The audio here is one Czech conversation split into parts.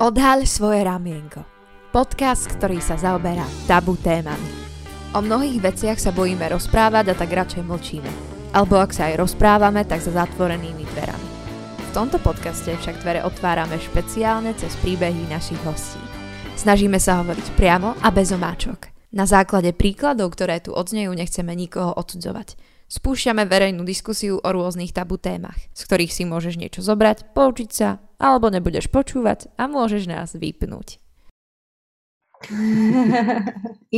Odhaľ svoje ramienko. Podcast, ktorý sa zaoberá tabu témami. O mnohých veciach sa bojíme rozprávať a tak radšej mlčíme. Alebo ak sa aj rozprávame, tak za zatvorenými dverami. V tomto podcaste však dvere otvárame špeciálne cez príbehy našich hostí. Snažíme sa hovoriť priamo a bez omáčok. Na základe príkladov, ktoré tu odznejú, nechceme nikoho odsudzovať. Spúšťame verejnú diskusiu o rôznych tabu témach, z ktorých si môžeš niečo zobrať, poučiť sa, alebo nebudeš počúvať a môžeš nás vypnúť.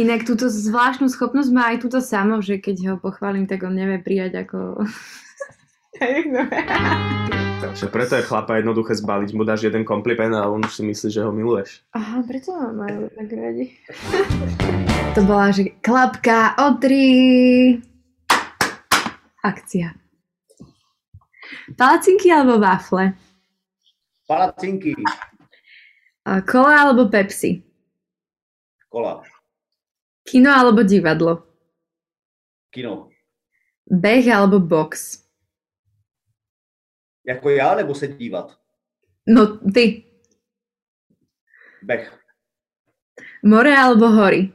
Inak túto zvláštnu schopnosť má aj túto samo, že keď ho pochválim, tak on nevie prijať ako... Takže preto je chlapa jednoduché zbaliť, mu dáš jeden kompliment a on už si myslí, že ho miluješ. Aha, preto ma majú tak radi. to bola, že klapka o tri. Akcia. Palacinky alebo wafle? Palacinky. Kola alebo Pepsi? Kola. Kino alebo divadlo? Kino. Beh alebo box? Jako já nebo se dívat? No, ty. Bech. More alebo hory?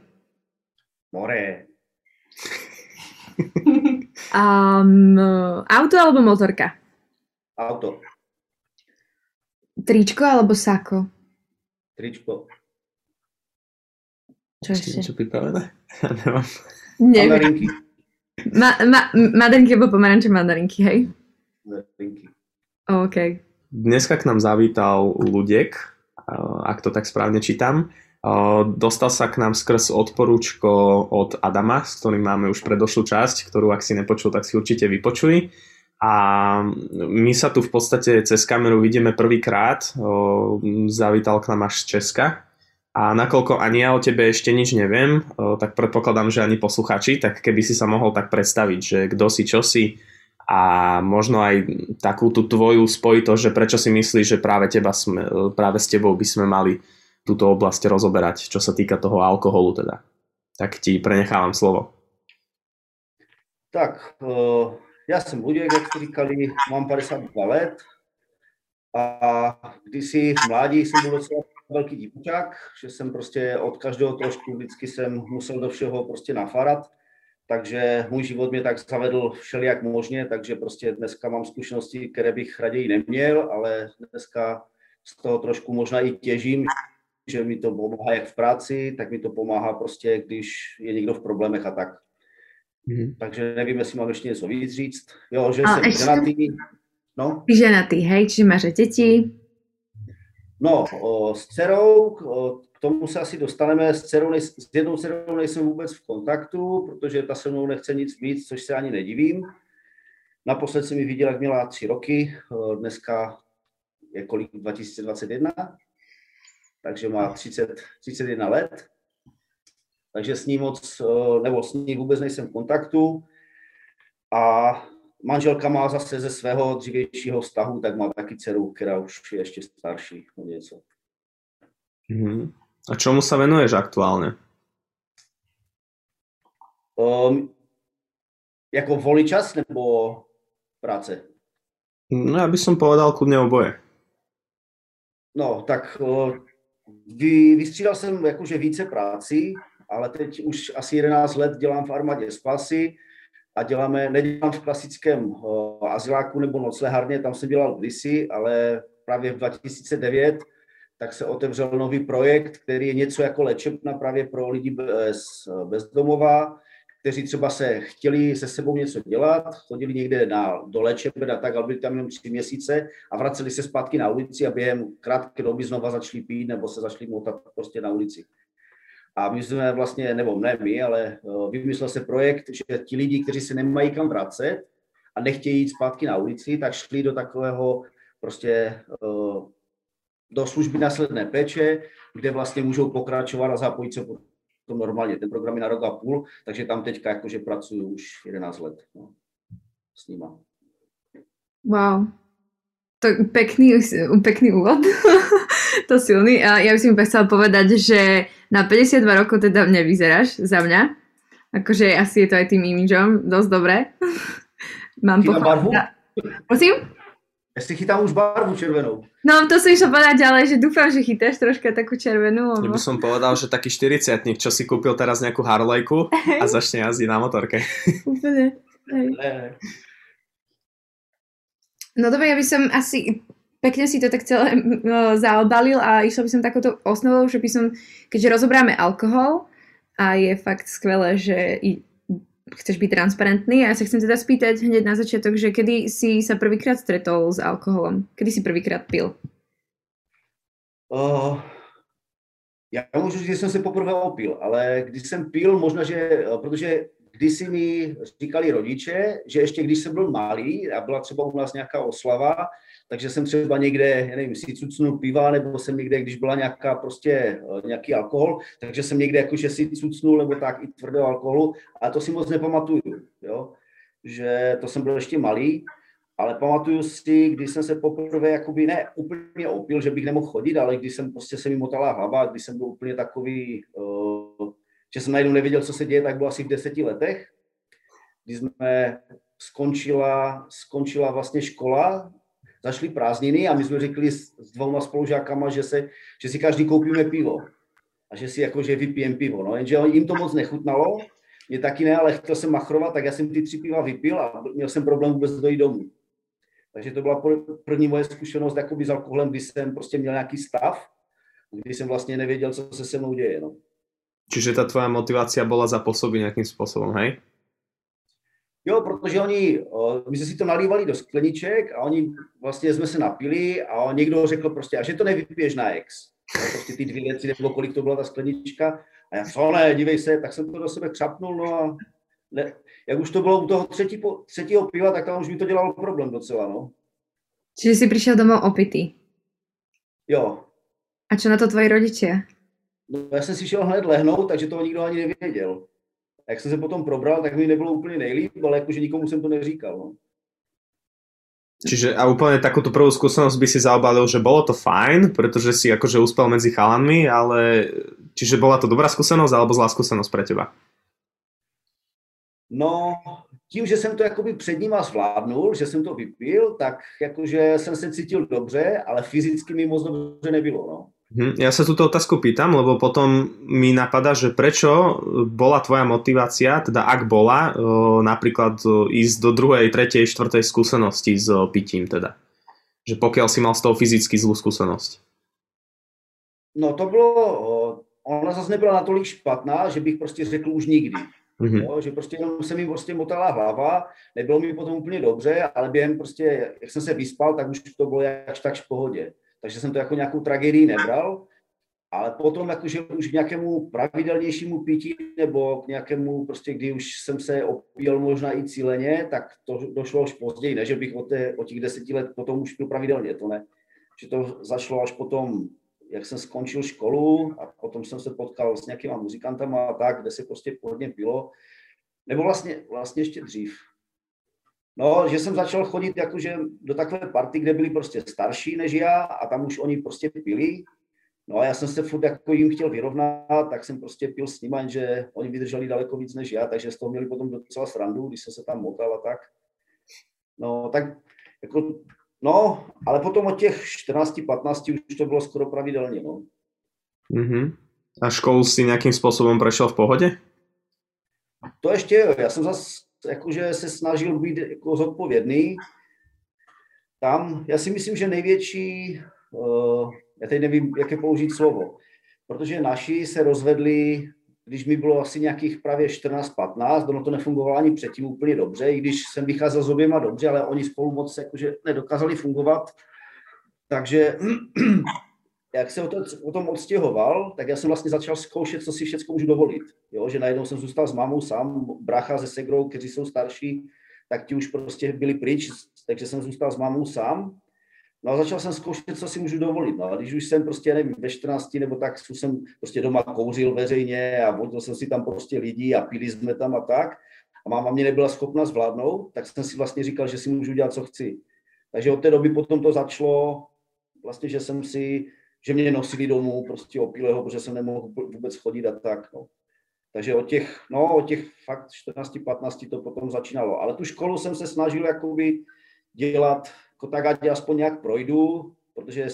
More. Um, auto alebo motorka? Auto. Tričko alebo sako? Tričko. Čo Ešte niečo pripravené? Ja nemám. Neviem. Mandarinky. Ma, ma, mandarinky alebo pomaranče mandarinky, hej? Mandarinky. OK. Dneska k nám zavítal Ludek, ak to tak správne čítam. Uh, Dostal sa k nám skrz odporúčko od Adama, s ktorým máme už predošlú časť, ktorú ak si nepočul, tak si určite vypočuj. A my sa tu v podstate cez kameru vidíme prvýkrát. Uh, Zavítal k nám až z Česka. A nakoľko ani ja o tebe ešte nič neviem, uh, tak predpokladám, že ani posluchači, tak keby si sa mohol tak predstaviť, že kto si, čo si, a možno aj takú tú tvoju spojitosť, že prečo si myslíš, že práve, teba sme, práve s tebou by sme mali túto oblasť rozoberať, čo sa týka toho alkoholu teda. Tak ti prenechávam slovo. Tak, uh, já jsem Luděk, jak jste říkali, mám 52 let a kdysi v mládí jsem byl docela velký divočák, že jsem prostě od každého trošku vždycky jsem musel do všeho prostě nafarat, takže můj život mě tak zavedl všelijak možně, takže prostě dneska mám zkušenosti, které bych raději neměl, ale dneska z toho trošku možná i těžím, že mi to pomáhá jak v práci, tak mi to pomáhá prostě, když je někdo v problémech a tak. Mhm. Takže nevím, jestli mám ještě něco víc říct. Jo, že A jsem ještě- ženatý. No, Ty ženatý, hej? Čiže máš aj deti? no o, s dcerou, o, k tomu se asi dostaneme. S, dcerou nej, s jednou dcerou nejsem vůbec v kontaktu, protože ta se mnou nechce nic mít, což se ani nedivím. Naposled jsem ji viděl, jak měla tři roky, o, dneska je kolik 2021, takže má 30, 31 let. Takže s ní moc, o, nebo s ní vůbec nejsem v kontaktu. A manželka má zase ze svého dřívějšího vztahu, tak má taky dceru, která už je ještě starší o něco. Mhm. A čomu sa venuješ aktuálne? Um, jako volný čas nebo práce? No ja by som povedal kľudne oboje. No, tak uh, vy, vystřídal jsem jakože více práci, ale teď už asi 11 let dělám v armádě spasy a děláme, nedělám v klasickém uh, azyláku nebo noclehárně, tam jsem dělal kdysi, ale právě v 2009 tak se otevřel nový projekt, který je něco jako léčebna právě pro lidi bez, bezdomova, kteří třeba se chtěli se sebou něco dělat, chodili někde na, do a tak, ale byli tam jenom tři měsíce a vraceli se zpátky na ulici a během krátké doby znova začali pít nebo se začali motat prostě na ulici. A my jsme vlastně, nebo ne my, ale uh, vymyslel se projekt, že ti lidi, kteří se nemají kam vracet a nechtějí jít zpátky na ulici, tak šli do takového prostě uh, do služby následné péče, kde vlastně můžou pokračovat a zapojit se potom normálně. Ten program je na rok a půl, takže tam teďka jakože pracuju už 11 let no, s nima. Wow. To pekný, pekný úvod. to silný. A ja by som chcela povedať, že na 52 rokov teda nevyzeráš za mňa. Akože asi je to aj tým imidžom dosť dobré. Mám na barvu? Prosím? Ja si chytám už barvu červenou. No, to som išla povedať ďalej, že dúfam, že chytáš troška takú červenú. Ja by som povedal, že taký 40 čo si kúpil teraz nejakú Harlejku a začne jazdiť na motorke. Úplne. No dobre, ja by som asi pekne si to tak celé zaobalil a išla by som takouto osnovou, že by som, keďže rozobráme alkohol a je fakt skvelé, že i chceš byť transparentný a ja sa chcem teda spýtať hneď na začiatok, že kedy si sa prvýkrát stretol s alkoholom? Kedy si prvýkrát pil? Uh, já můžu říct, že jsem se poprvé opil, ale když jsem pil, možná, že, eh, protože kdysi mi říkali rodiče, že ještě když jsem byl malý a byla třeba u nás nějaká oslava, takže jsem třeba někde, nevím, si cucnul piva, nebo jsem někde, když byla nějaká prostě eh, nějaký alkohol, takže jsem někde jakože si cucnul, nebo tak i tvrdého alkoholu, ale to si moc nepamatuju, jo, že to jsem byl ještě malý, ale pamatuju si, když jsem se poprvé jakoby ne úplně opil, že bych nemohl chodit, ale když jsem prostě se mi motala hlava, když jsem byl úplně takový, uh, že jsem najednou nevěděl, co se děje, tak bylo asi v deseti letech, kdy jsme skončila, skončila vlastně škola, zašly prázdniny a my jsme řekli s, s dvouma spolužákama, že, se, že si každý koupíme pivo a že si jakože vypijem pivo. No, jenže jim to moc nechutnalo, mě taky ne, ale chtěl jsem machrovat, tak já jsem ty tři piva vypil a měl jsem problém vůbec dojít domů. Takže to byla první moje zkušenost jakoby s alkoholem, kdy jsem prostě měl nějaký stav, kdy jsem vlastně nevěděl, co se se mnou děje. No. Čiže ta tvoja motivácia bola zapôsobiť nejakým spôsobom, hej? Jo, protože oni, my jsme si to nalívali do skleniček a oni vlastně jsme se napili a někdo řekl prostě, a že to nevypiješ na ex. No, prostě ty dvě věci, nebo kolik to byla ta sklenička. A já, co ne, dívej se, tak jsem to do sebe třapnul, no a ne, jak už to bylo u toho třetí, třetího piva, tak tam už mi to dělalo problém docela, no. Čiže si přišel domů opitý. Jo. A čo na to tvoji rodiče? No, já jsem si šel hned lehnout, takže to nikdo ani nevěděl. A jak jsem se potom probral, tak mi nebylo úplně nejlíp, ale jakože nikomu jsem to neříkal. No. Čiže a úplne takúto prvú skúsenosť by si zaobalil, že bolo to fajn, pretože si akože uspel medzi chalanmi, ale čiže bola to dobrá skúsenosť alebo zlá skúsenosť pre teba? No, tím, že jsem to jakoby před nima zvládnul, že jsem to vypil, tak jakože jsem se cítil dobře, ale fyzicky mi moc dobře nebylo, no. Hm, ja sa túto otázku pýtam, lebo potom mi napadá, že prečo bola tvoja motivácia, teda ak bola, napríklad ísť do druhej, tretej, štvrtej skúsenosti s pitím teda. Že pokiaľ si mal z toho fyzicky zlú skúsenosť. No to bylo, ona zase nebyla natolik špatná, že bych prostě řekl už nikdy. Mm-hmm. Jo, že prostě jenom se mi prostě motala hlava, nebylo mi potom úplně dobře, ale během prostě, jak jsem se vyspal, tak už to bylo jakž takž v pohodě takže jsem to jako nějakou tragédii nebral, ale potom jakože už k nějakému pravidelnějšímu pití nebo k nějakému prostě, kdy už jsem se opíjel možná i cíleně, tak to došlo až později, ne, že bych o, té, o těch deseti let potom už pil pravidelně, to ne. Že to zašlo až potom, jak jsem skončil školu a potom jsem se potkal s nějakýma muzikantama a tak, kde se prostě hodně pilo. Nebo vlastně, vlastně ještě dřív. No, že jsem začal chodit jakože do takové party, kde byli prostě starší než já a tam už oni prostě pili. No a já jsem se furt jako jim chtěl vyrovnat, tak jsem prostě pil s nimi, že oni vydrželi daleko víc než já, takže z toho měli potom docela srandu, když jsem se tam motal a tak. No, tak jako, no, ale potom od těch 14-15 už to bylo skoro pravidelně, no. Mm-hmm. A školu si nějakým způsobem prošel v pohodě? To ještě jo, já jsem zase jakože se snažil být jako zodpovědný. Tam, já si myslím, že největší, uh, já teď nevím, jaké použít slovo, protože naši se rozvedli, když mi bylo asi nějakých právě 14-15, ono to nefungovalo ani předtím úplně dobře, i když jsem vycházel s oběma dobře, ale oni spolu moc jakože nedokázali fungovat. Takže jak se o, to, o tom odstěhoval, tak já jsem vlastně začal zkoušet, co si všechno můžu dovolit. Jo, že najednou jsem zůstal s mámou sám, bracha se segrou, kteří jsou starší, tak ti už prostě byli pryč, takže jsem zůstal s mámou sám. No a začal jsem zkoušet, co si můžu dovolit. No a když už jsem prostě, nevím, ve 14 nebo tak jsem prostě doma kouřil veřejně a vodil jsem si tam prostě lidi a pili jsme tam a tak. A máma mě nebyla schopna zvládnout, tak jsem si vlastně říkal, že si můžu dělat, co chci. Takže od té doby potom to začalo, vlastně, že jsem si že mě nosili domů prostě opilého, protože jsem nemohl vůbec chodit a tak. No. Takže od těch, no, od těch fakt 14-15 to potom začínalo. Ale tu školu jsem se snažil jakoby dělat jako tak ať aspoň nějak projdu, protože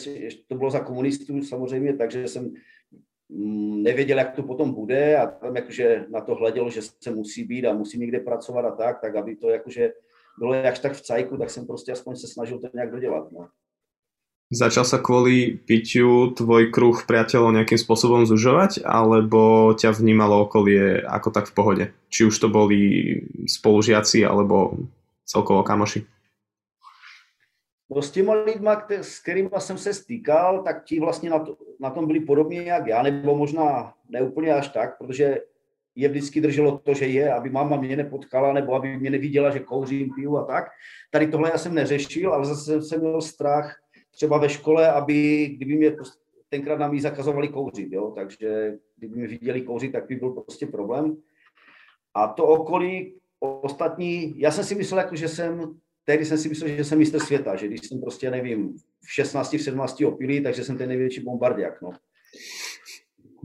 to bylo za komunistů samozřejmě, takže jsem mm, nevěděl, jak to potom bude a tam jakože na to hledělo, že se musí být a musí někde pracovat a tak, tak aby to jakože bylo jakž tak v cajku, tak jsem prostě aspoň se snažil to nějak dodělat. No. Začal sa kvôli piťu tvoj kruh priateľov nejakým spôsobom zužovať, alebo ťa vnímalo okolie ako tak v pohode? Či už to boli spolužiaci, alebo celkovo kamoši? No s těma lidma, s kterými jsem se stýkal, tak ti vlastně na, to, na tom byli podobně jak já, nebo možná neúplně až tak, protože je vždycky drželo to, že je, aby máma mě nepotkala, nebo aby mě neviděla, že kouřím, piju a tak. Tady tohle já jsem neřešil, ale zase jsem měl strach třeba ve škole, aby, kdyby mě tenkrát nám jí zakazovali kouřit, jo? takže kdyby mě viděli kouřit, tak by byl prostě problém. A to okolí, ostatní, já jsem si myslel, jako, že jsem, tehdy jsem si myslel, že jsem mistr světa, že když jsem prostě, nevím, v 16, v 17 opilý, takže jsem ten největší bombardiak, no.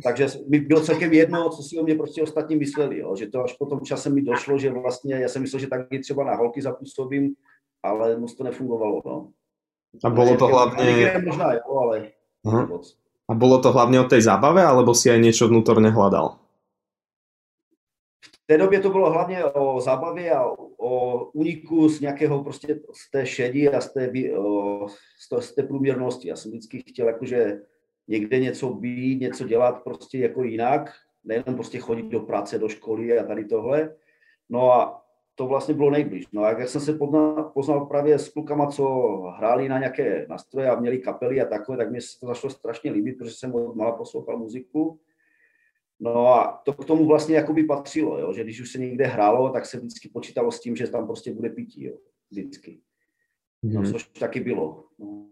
Takže mi bylo celkem jedno, co si o mě prostě ostatní mysleli, jo? že to až potom časem mi došlo, že vlastně, já jsem myslel, že taky třeba na holky zapůsobím, ale moc to nefungovalo, no. A bolo to hlavne... Možná jo, ale... Uh-huh. A bolo to hlavne o tej zábave, alebo si aj niečo vnútorne hľadal? V té době to bylo hlavně o zábavě a o úniku z nějakého prostě z té šedi a z té, z té, z té průměrnosti. Já jsem vždycky chtěl jakože někde něco být, něco dělat prostě jako jinak, nejenom prostě chodit do práce, do školy a tady tohle. No a to vlastně bylo nejblíž. No a jak jsem se poznal, poznal právě s klukama, co hráli na nějaké nástroje a měli kapely a takové, tak mi se to zašlo strašně líbit, protože jsem od mala poslouchal muziku. No a to k tomu vlastně jakoby patřilo, jo? že když už se někde hrálo, tak se vždycky počítalo s tím, že tam prostě bude pití, jo? vždycky. No, mm. což taky bylo. No.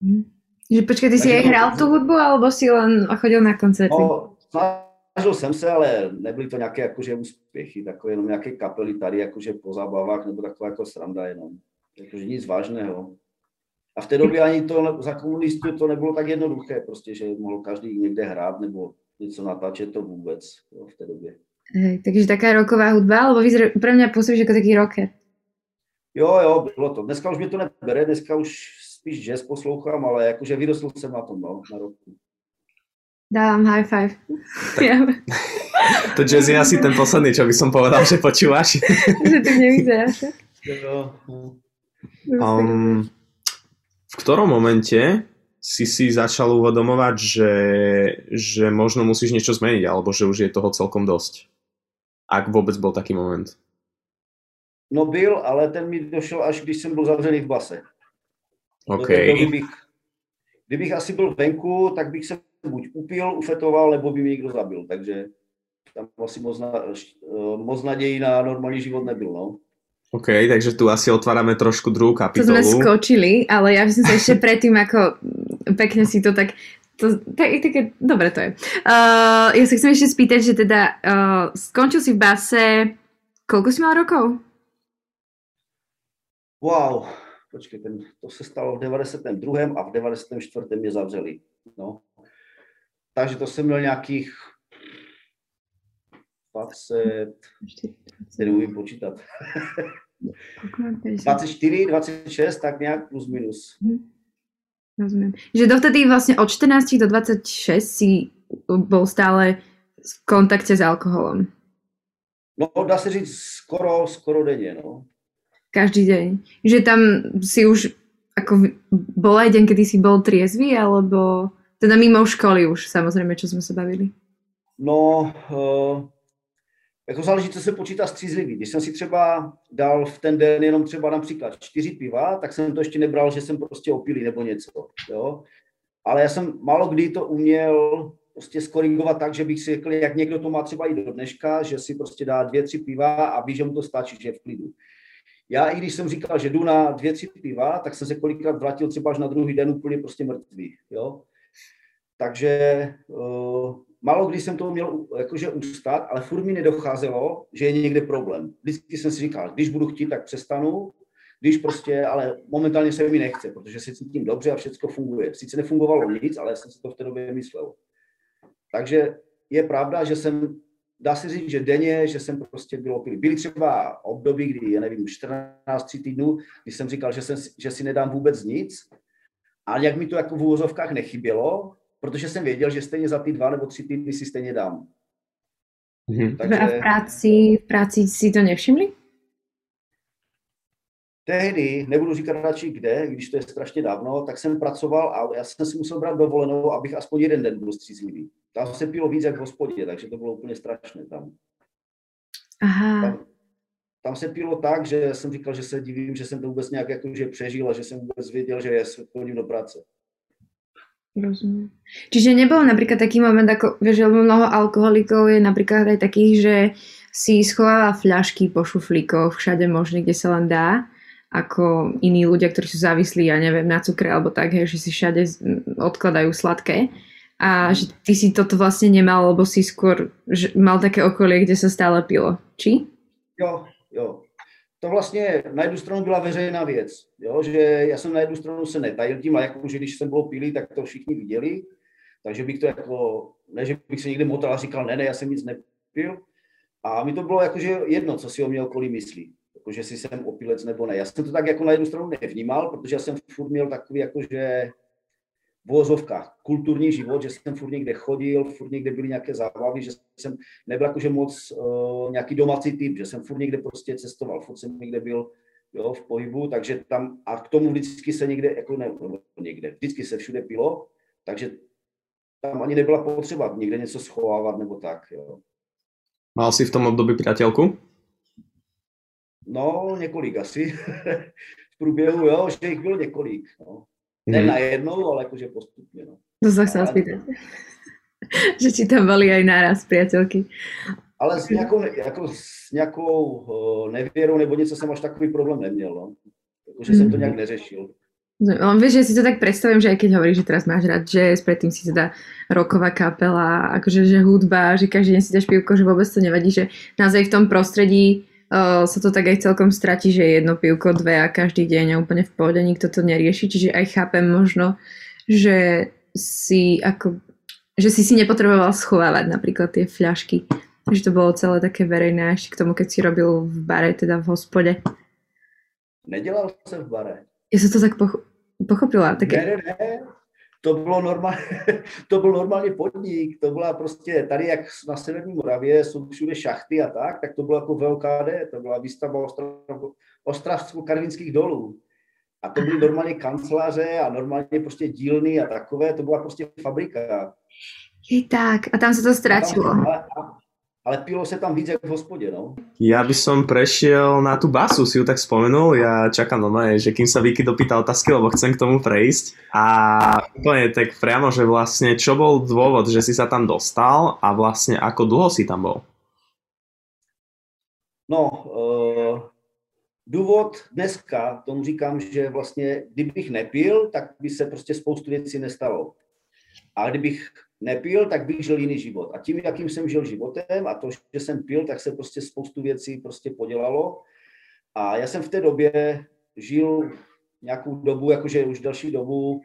Mm. Že počkej, ty si aj hral tu hudbu, alebo si len chodil na koncerty? No, snažil jsem se, ale nebyly to nějaké jakože úspěchy, takové jenom nějaké kapely tady jakože po zábavách, nebo taková jako sranda jenom. Jakože nic vážného. A v té době ani to za komunistů to nebylo tak jednoduché, prostě, že mohl každý někde hrát nebo něco natáčet to vůbec jo, v té době. Hej, takže taká roková hudba, alebo vyzerá, pro mě působíš jako taký rocker. Jo, jo, bylo to. Dneska už mě to nebere, dneska už spíš jazz poslouchám, ale jakože vyrostl jsem na tom, no, na roku. Dám high five. to jazz je asi ten posledný, čo by som povedal, že počúvaš. že to nevyzeráš. um, v ktorom momente si si začal uvedomovať, že, že možno musíš niečo zmeniť, alebo že už je toho celkom dosť? Ak vôbec bol taký moment. No byl, ale ten mi došel až když jsem byl zavřený v base. OK. Kdybych, kdybych asi byl venku, tak bych se buď upil, ufetoval, nebo by mě někdo zabil. Takže tam asi moc, na, moc nadějí na normální život nebyl. No. OK, takže tu asi otvárame trošku druhú kapitolu. To sme skočili, ale ja by som sa ešte predtým, ako pekne si to tak to, tak, také, dobre to je. Uh, ja sa chcem ešte spýtať, že teda uh, skončil si v base, koľko si mal rokov? Wow, počkej, ten, to se stalo v 92. a v 94. mě zavřeli. No. Takže to jsem měl nějakých 20, teď neumím počítat. 24, 26, tak nějak plus minus. Mhm. Rozumiem. Že dovtedy vlastne od 14 do 26 si bol stále v kontakte s alkoholom. No, dá se říct skoro, skoro denně, no každý deň. Že tam si už, ako bol aj deň, kedy si bol triezvy, alebo teda mimo školy už, samozrejme, čo sme sa bavili. No, uh, jako záleží, co se počítá střízlivý. Když jsem si třeba dal v ten den jenom třeba například čtyři piva, tak jsem to ještě nebral, že jsem prostě opilý nebo něco. Jo? Ale já jsem málo kdy to uměl prostě skorigovat tak, že bych si řekl, jak někdo to má třeba i do dneška, že si prostě dá dvě, tři piva a ví, že mu to stačí, že je v klidu. Já i když jsem říkal, že jdu na dvě, tři piva, tak jsem se kolikrát vrátil třeba až na druhý den úplně prostě mrtvý. Jo? Takže uh, málo kdy jsem to měl jakože ustát, ale furt mi nedocházelo, že je někde problém. Vždycky jsem si říkal, když budu chtít, tak přestanu, když prostě, ale momentálně se mi nechce, protože se cítím dobře a všechno funguje. Sice nefungovalo nic, ale jsem si to v té době myslel. Takže je pravda, že jsem dá se říct, že denně, že jsem prostě byl opilý. Byly třeba období, kdy, já nevím, 14, 3 týdnů, kdy jsem říkal, že, jsem, že si nedám vůbec nic, a jak mi to jako v úvozovkách nechybělo, protože jsem věděl, že stejně za ty dva nebo tři týdny si stejně dám. Mm-hmm. Takže... A v práci, v práci si to nevšimli? Tehdy, nebudu říkat radši kde, když to je strašně dávno, tak jsem pracoval a já jsem si musel brát dovolenou, abych aspoň jeden den byl střízlivý. Tam se pilo víc jak v hospodě, takže to bylo úplně strašné tam. Aha. Tam, tam se pilo tak, že jsem říkal, že se divím, že jsem to vůbec nějak jakože přežil a že jsem vůbec věděl, že chodím do práce. Rozumiem. Čiže nebol napríklad taký moment, ako vieš, lebo mnoho alkoholikov je napríklad aj takých, že si schováva fľašky po šuflíkoch všade možne, kde sa len dá, ako iní ľudia, ktorí sú závislí, ja neviem, na cukre alebo tak, hej, že si všade odkladajú sladké. A že ty si toto vlastne nemal, lebo si skôr že mal také okolie, kde sa stále pilo. Či? Jo, jo to vlastně na jednu stranu byla veřejná věc, jo, že já jsem na jednu stranu se netajil tím, a jako, že když jsem byl pilý, tak to všichni viděli, takže bych to jako, ne, že bych se někde motal a říkal, ne, ne, já jsem nic nepil. A mi to bylo jakože jedno, co si o mě okolí myslí, jako, že si jsem opilec nebo ne. Já jsem to tak jako na jednu stranu nevnímal, protože já jsem furt měl takový jakože vozovkách kulturní život, že jsem furt někde chodil, furt někde byly nějaké zábavy, že jsem nebyl jakože moc uh, nějaký domácí typ, že jsem furt někde prostě cestoval, furt jsem někde byl jo, v pohybu, takže tam a k tomu vždycky se někde, jako ne, někde, vždycky se všude pilo, takže tam ani nebyla potřeba někde něco schovávat nebo tak, jo. Mal jsi v tom období přátelku? No, několik asi. v průběhu, jo, že jich bylo několik. No. Ne mm. najednou, ale jakože postupně. No. To sa chcela spýtať. že či tam boli aj náraz priateľky. Ale s nějakou, jako s nějakou uh, nevěrou nebo něco jsem až takový problém neměl. No. Jakože mm. jsem to mhm. nějak neřešil. No, vieš, že si to tak predstavím, že aj keď hovoríš, že teraz máš rád jazz, predtým si teda roková kapela, akože že hudba, že každý deň si dáš pivko, že vôbec to nevadí, že naozaj v tom prostredí uh, sa to tak aj celkom stratí, že jedno pivko, dve a každý deň a úplne v pohode nikto to nerieši, čiže aj chápem možno, že si ako že si si nepotreboval schovávať napríklad tie fľašky. Že to bolo celé také verejné ešte k tomu, keď si robil v bare, teda v hospode. Nedělal jsem v bare. Ja som to tak poch- pochopila. Také... Ne, ne, ne to bylo normálně, to byl normálně podnik, to byla prostě, tady jak na Severní Moravě jsou všude šachty a tak, tak to bylo jako VLKD, to byla výstavba ostravsko-karvinských dolů. A to byly normálně kanceláře a normálně prostě dílny a takové, to byla prostě fabrika. I tak, a tam se to ztratilo. A, a, ale pilo sa tam víc ako v hospode, no. Ja by som prešiel na tú basu, si ju tak spomenul, ja čakám normálne, že kým sa Vicky dopýta otázky, lebo chcem k tomu prejsť. A úplne tak priamo, že vlastne čo bol dôvod, že si sa tam dostal a vlastne ako dlho si tam bol? No, uh, důvod dneska, tomu říkám, že vlastně kdybych nepil, tak by se prostě spoustu věcí nestalo. A kdybych nepil, tak bych žil jiný život. A tím, jakým jsem žil životem a to, že jsem pil, tak se prostě spoustu věcí prostě podělalo. A já jsem v té době žil nějakou dobu, jakože už další dobu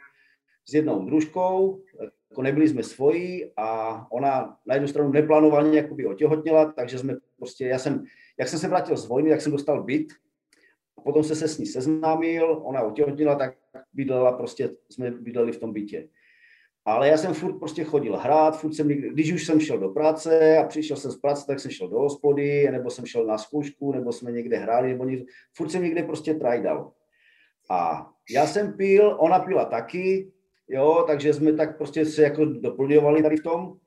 s jednou družkou, jako nebyli jsme svoji a ona na jednu stranu neplánovaně jakoby otěhotněla, takže jsme prostě, já jsem, jak jsem se vrátil z vojny, jak jsem dostal byt, a potom se se s ní seznámil, ona otěhotněla, tak bydlela prostě, jsme bydleli v tom bytě. Ale já jsem furt prostě chodil hrát, furt jsem když už jsem šel do práce a přišel jsem z práce, tak jsem šel do hospody, nebo jsem šel na zkoušku, nebo jsme někde hráli, nebo někde, furt jsem někde prostě trajdal. A já jsem pil, ona pila taky, jo, takže jsme tak prostě se jako doplňovali tady v tom.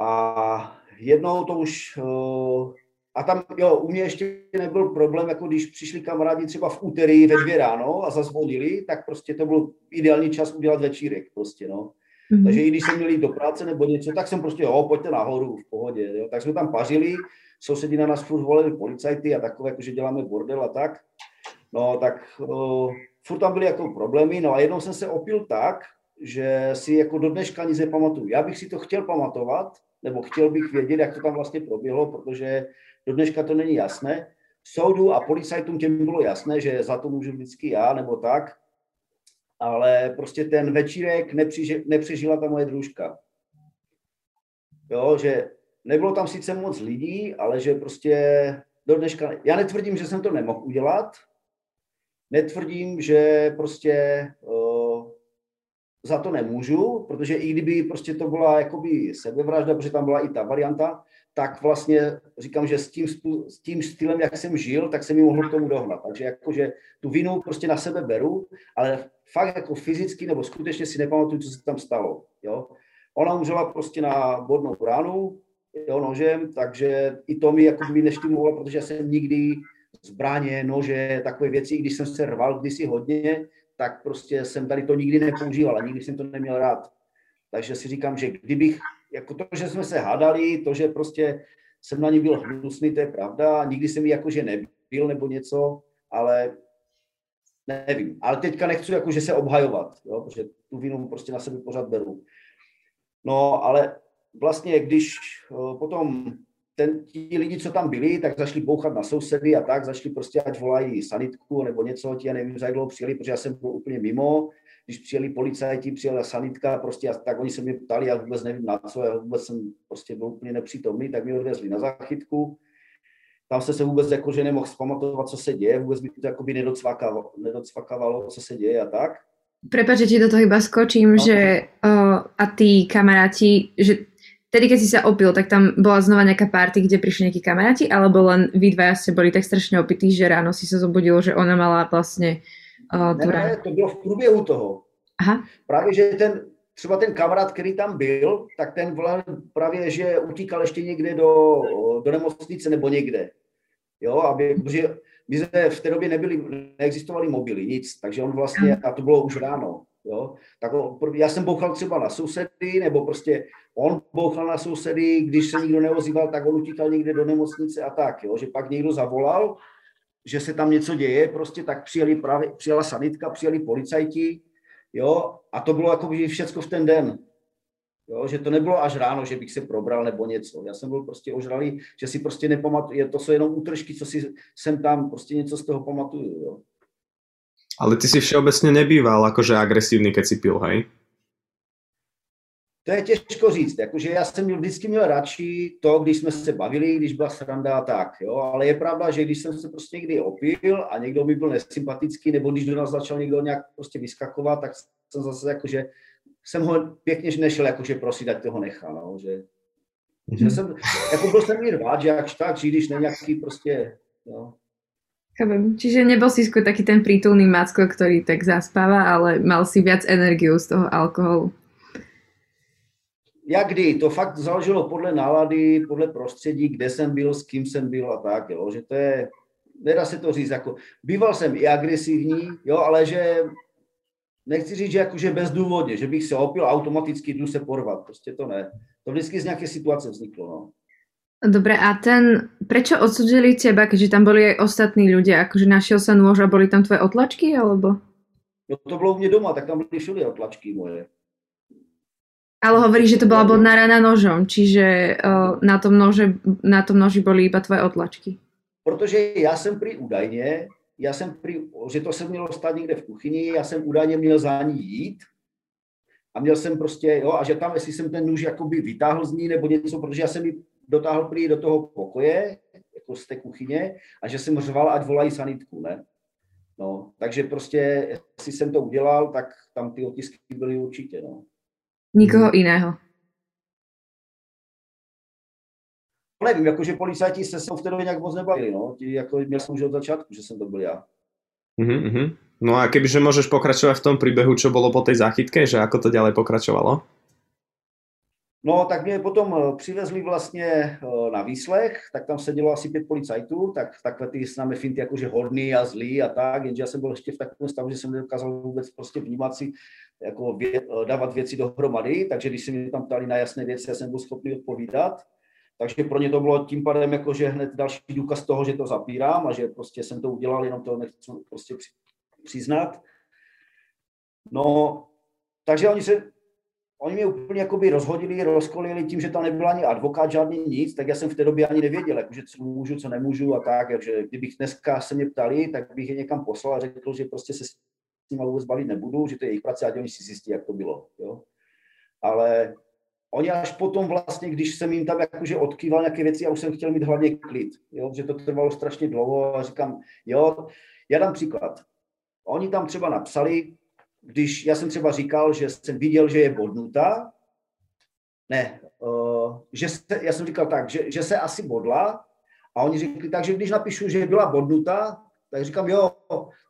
A jednou to už, uh, a tam, jo, u mě ještě nebyl problém, jako když přišli kamarádi třeba v úterý ve dvě ráno a zazvonili, tak prostě to byl ideální čas udělat večírek prostě, no. Mm-hmm. Takže i když jsem měl jít do práce nebo něco, tak jsem prostě, jo, pojďte nahoru, v pohodě. Jo. Tak jsme tam pařili, sousedí na nás furt volili policajty a takové, jako že děláme bordel a tak. No, tak uh, furt tam byly jako problémy, no a jednou jsem se opil tak, že si jako do dneška nic nepamatuju. Já bych si to chtěl pamatovat, nebo chtěl bych vědět, jak to tam vlastně proběhlo, protože do dneška to není jasné. Soudu a policajtům těm bylo jasné, že za to můžu vždycky já, nebo tak, ale prostě ten večírek nepřiži, nepřežila ta moje družka. Jo, že nebylo tam sice moc lidí, ale že prostě do dneška, já netvrdím, že jsem to nemohl udělat, netvrdím, že prostě uh, za to nemůžu, protože i kdyby prostě to byla jakoby sebevražda, protože tam byla i ta varianta, tak vlastně říkám, že s tím, s tím stylem, jak jsem žil, tak jsem mi mohl k tomu dohnat. Takže jakože tu vinu prostě na sebe beru, ale fakt jako fyzicky nebo skutečně si nepamatuju, co se tam stalo. Jo? Ona umřela prostě na bodnou ránu, jo, nožem, takže i to mi jako by neštimulovalo, protože jsem nikdy zbraně, nože, takové věci, i když jsem se rval kdysi hodně, tak prostě jsem tady to nikdy nepoužíval a nikdy jsem to neměl rád. Takže si říkám, že kdybych, jako to, že jsme se hádali, to, že prostě jsem na ní byl hnusný, to je pravda, nikdy jsem jí jakože nebyl nebo něco, ale nevím. Ale teďka nechci jakože se obhajovat, jo, protože tu vinu prostě na sebe pořád beru. No, ale vlastně, když uh, potom ten, ti lidi, co tam byli, tak zašli bouchat na sousedy a tak, zašli prostě, ať volají sanitku nebo něco, ti já nevím, za jak dlouho přijeli, protože já jsem byl úplně mimo, když přijeli policajti, přijela sanitka, prostě, tak oni se mě ptali, já vůbec nevím na co, já vůbec jsem prostě byl úplně nepřítomný, tak mě odvezli na zachytku. Tam se se vůbec jakože nemohl zpamatovat, co se děje, vůbec by to jakoby nedocvakávalo, nedocvakávalo, co se děje a tak. Prepač, že ti do toho iba skočím, no. že o, a tí kamaráti, že tedy keď si sa opil, tak tam bola znova nejaká party, kde prišli nejakí kamaráti, alebo len vy dvaja ste boli tak strašne opití, že ráno si sa zobudil, že ona mala vlastne uh, ne, ne, to bylo v průběhu toho. Aha. Právě, že ten, třeba ten kamarád, který tam byl, tak ten právě, že utíkal ještě někde do, do nemocnice nebo někde. Jo, aby, protože my jsme v té době nebyli, neexistovali mobily, nic, takže on vlastně, a to bylo už ráno, jo, tak on, já jsem bouchal třeba na sousedy, nebo prostě on bouchal na sousedy, když se nikdo neozýval, tak on utíkal někde do nemocnice a tak, jo, že pak někdo zavolal, že se tam něco děje, prostě tak přijeli právě, přijela sanitka, přijeli policajti, jo, a to bylo jako všecko v ten den, Jo, že to nebylo až ráno, že bych se probral nebo něco. Já jsem byl prostě ožralý, že si prostě nepamatuju, to jsou jenom útržky, co si sem tam, prostě něco z toho pamatuju. Jo. Ale ty si všeobecně nebýval jakože agresivní, keď si pil, hej? To je těžko říct, jakože já jsem měl, vždycky měl radši to, když jsme se bavili, když byla sranda a tak, jo, ale je pravda, že když jsem se prostě někdy opil a někdo mi byl nesympatický, nebo když do nás začal někdo nějak prostě vyskakovat, tak jsem zase jakože jsem ho pěkně nešel jakože prosit, ať toho nechá, no, že, mm-hmm. že jsem, jako byl jsem mi rád, že jakž tak, že když nějaký prostě, no. Chápem. Čiže nebol si skôr taký ten prítulný macko, ktorý tak zaspáva, ale mal si viac energiu z toho alkoholu. Jak kdy, to fakt záleželo podle nálady, podle prostředí, kde jsem byl, s kým jsem byl a tak, jo, že to je, nedá se to říct, jako, býval jsem i agresivní, jo, ale že nechci říct, že jakože bezdůvodně, že bych se opil a automaticky jdu se porvat. Prostě to ne. To vždycky z nějaké situace vzniklo. No. Dobre, a ten, prečo odsudili teba, keďže tam boli aj ostatní ľudia? Akože našiel sa nôž a boli tam tvoje otlačky, alebo? No to bylo u mě doma, tak tam byly všude otlačky moje. Ale hovorí, že to bola bodná rana nožom, čiže uh, na, tom nože, na tom noži boli iba tvoje otlačky. Protože já jsem prý údajně já jsem, prý, že to se mělo stát někde v kuchyni, já jsem údajně měl za ní jít a měl jsem prostě, jo, a že tam, jestli jsem ten nůž jakoby vytáhl z ní nebo něco, protože já jsem ji dotáhl prý do toho pokoje, jako z té kuchyně, a že jsem řval, ať volají sanitku, ne? No, takže prostě, jestli jsem to udělal, tak tam ty otisky byly určitě, no. Nikoho jiného. nevím, jakože policajti se se v té době nějak moc nebavili, no. Jako měl jsem už od začátku, že jsem to byl já. Uh-huh, No a kebyže môžeš pokračovať v tom príbehu, čo bolo po tej záchytke, že ako to ďalej pokračovalo? No, tak mě potom eh, přivezli vlastně eh, na výslech, tak tam sedělo asi pět policajtů, tak takhle ty známe finty jakože hodný a zlý a tak, jenže já jsem byl ještě v takovém stavu, že jsem nedokázal vůbec prostě vnímat si, jako vě, eh, dávat věci dohromady, takže když se mi tam ptali na jasné věci, já jsem byl schopný odpovídat. Takže pro ně to bylo tím pádem jako, že hned další důkaz toho, že to zapírám a že prostě jsem to udělal, jenom to nechci prostě přiznat. No, takže oni se, oni mě úplně jakoby rozhodili, rozkolili tím, že tam nebyl ani advokát, žádný nic, tak já jsem v té době ani nevěděl, jakože co můžu, co nemůžu a tak, takže kdybych dneska se mě ptali, tak bych je někam poslal a řekl, že prostě se s tím vůbec bavit nebudu, že to je jejich práce a oni si zjistí, jak to bylo. Jo? Ale oni až potom vlastně, když jsem jim tam jakože odkýval nějaké věci, já už jsem chtěl mít hlavně klid, jo, že to trvalo strašně dlouho a říkám, jo, já dám příklad. Oni tam třeba napsali, když já jsem třeba říkal, že jsem viděl, že je bodnutá, ne, uh, že se, já jsem říkal tak, že, že se asi bodla a oni řekli tak, že když napíšu, že byla bodnutá, tak říkám, jo,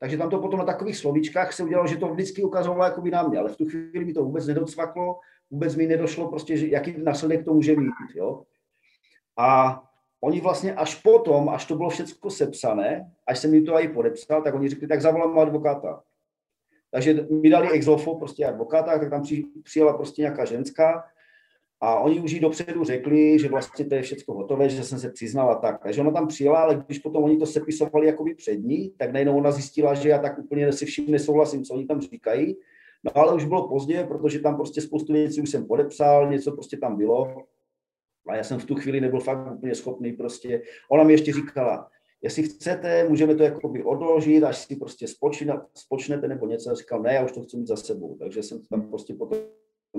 takže tam to potom na takových slovíčkách se udělalo, že to vždycky ukazovalo jako by na mě, ale v tu chvíli mi to vůbec nedocvaklo, vůbec mi nedošlo prostě, že jaký následek to může mít, jo. A oni vlastně až potom, až to bylo všechno sepsané, až jsem mi to i podepsal, tak oni řekli, tak zavolám advokáta. Takže mi dali exofo, prostě advokáta, tak tam přijela prostě nějaká ženská, a oni už jí dopředu řekli, že vlastně to je všechno hotové, že jsem se přiznala tak. Takže ona tam přijela, ale když potom oni to sepisovali jakoby před ní, tak najednou ona zjistila, že já tak úplně si vším nesouhlasím, co oni tam říkají. No ale už bylo pozdě, protože tam prostě spoustu věcí už jsem podepsal, něco prostě tam bylo. A já jsem v tu chvíli nebyl fakt úplně schopný prostě. Ona mi ještě říkala, jestli chcete, můžeme to jakoby odložit, až si prostě spočina, spočnete nebo něco. Já říkal, ne, já už to chci mít za sebou. Takže jsem tam prostě potom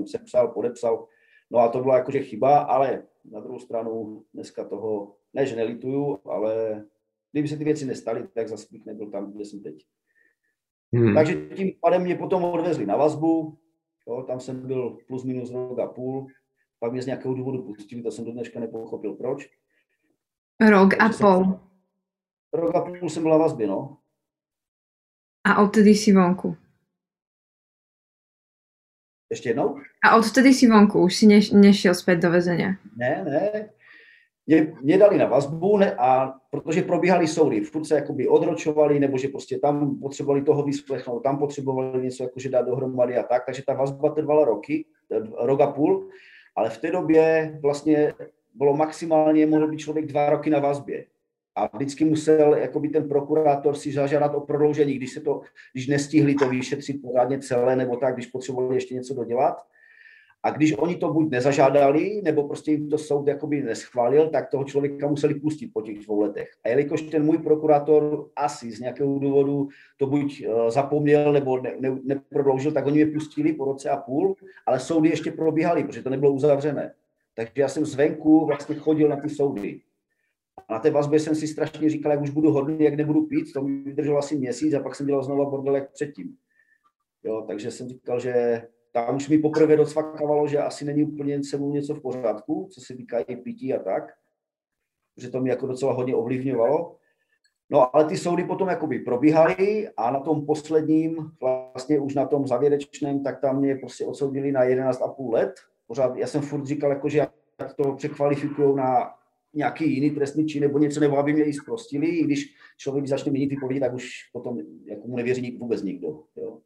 sepsal, podepsal No a to byla jakože chyba, ale na druhou stranu dneska toho, ne že nelituju, ale kdyby se ty věci nestaly, tak zase bych nebyl tam, kde jsem teď. Hmm. Takže tím pádem mě potom odvezli na vazbu, jo, tam jsem byl plus minus rok a půl, pak mě z nějakého důvodu pustili, to jsem do dneška nepochopil proč. Rok a půl. Rok a půl jsem byl na vazbě, no. A odtedy si vonku. Ještě jednou? A odtedy si vonku, už si neš, nešel zpět do vezenia? Ne, ne. Mě, mě dali na vazbu ne, a protože probíhaly soudy, furt se jakoby odročovali, nebo že prostě tam potřebovali toho vyslechnout, tam potřebovali něco jakože dát dohromady a tak, takže ta vazba trvala roky, rok a půl, ale v té době vlastně bylo maximálně, mohl být člověk dva roky na vazbě a vždycky musel jakoby ten prokurátor si zažádat o prodloužení, když, se to, když nestihli to vyšetřit pořádně celé nebo tak, když potřebovali ještě něco dodělat. A když oni to buď nezažádali, nebo prostě jim to soud jakoby neschválil, tak toho člověka museli pustit po těch dvou letech. A jelikož ten můj prokurátor asi z nějakého důvodu to buď eh, zapomněl nebo ne, ne, neprodloužil, tak oni mě pustili po roce a půl, ale soudy ještě probíhaly, protože to nebylo uzavřené. Takže já jsem zvenku vlastně chodil na ty soudy. A na té vazbě jsem si strašně říkal, jak už budu hodný, jak nebudu pít, to mi vydrželo asi měsíc a pak jsem dělal znova bordel jak předtím. Jo, takže jsem říkal, že tam už mi poprvé docvakávalo, že asi není úplně se mnou něco v pořádku, co se týká i pití a tak, že to mi jako docela hodně ovlivňovalo. No ale ty soudy potom jakoby probíhaly a na tom posledním, vlastně už na tom závěrečném, tak tam mě prostě odsoudili na 11,5 let. Pořád, já jsem furt říkal, jako, že to překvalifikují na nějaký jiný trestný čin nebo něco, nebo aby mě i zprostili, i když člověk začne měnit vypovědi, tak už potom jako mu nevěří vůbec nikdo. Jo.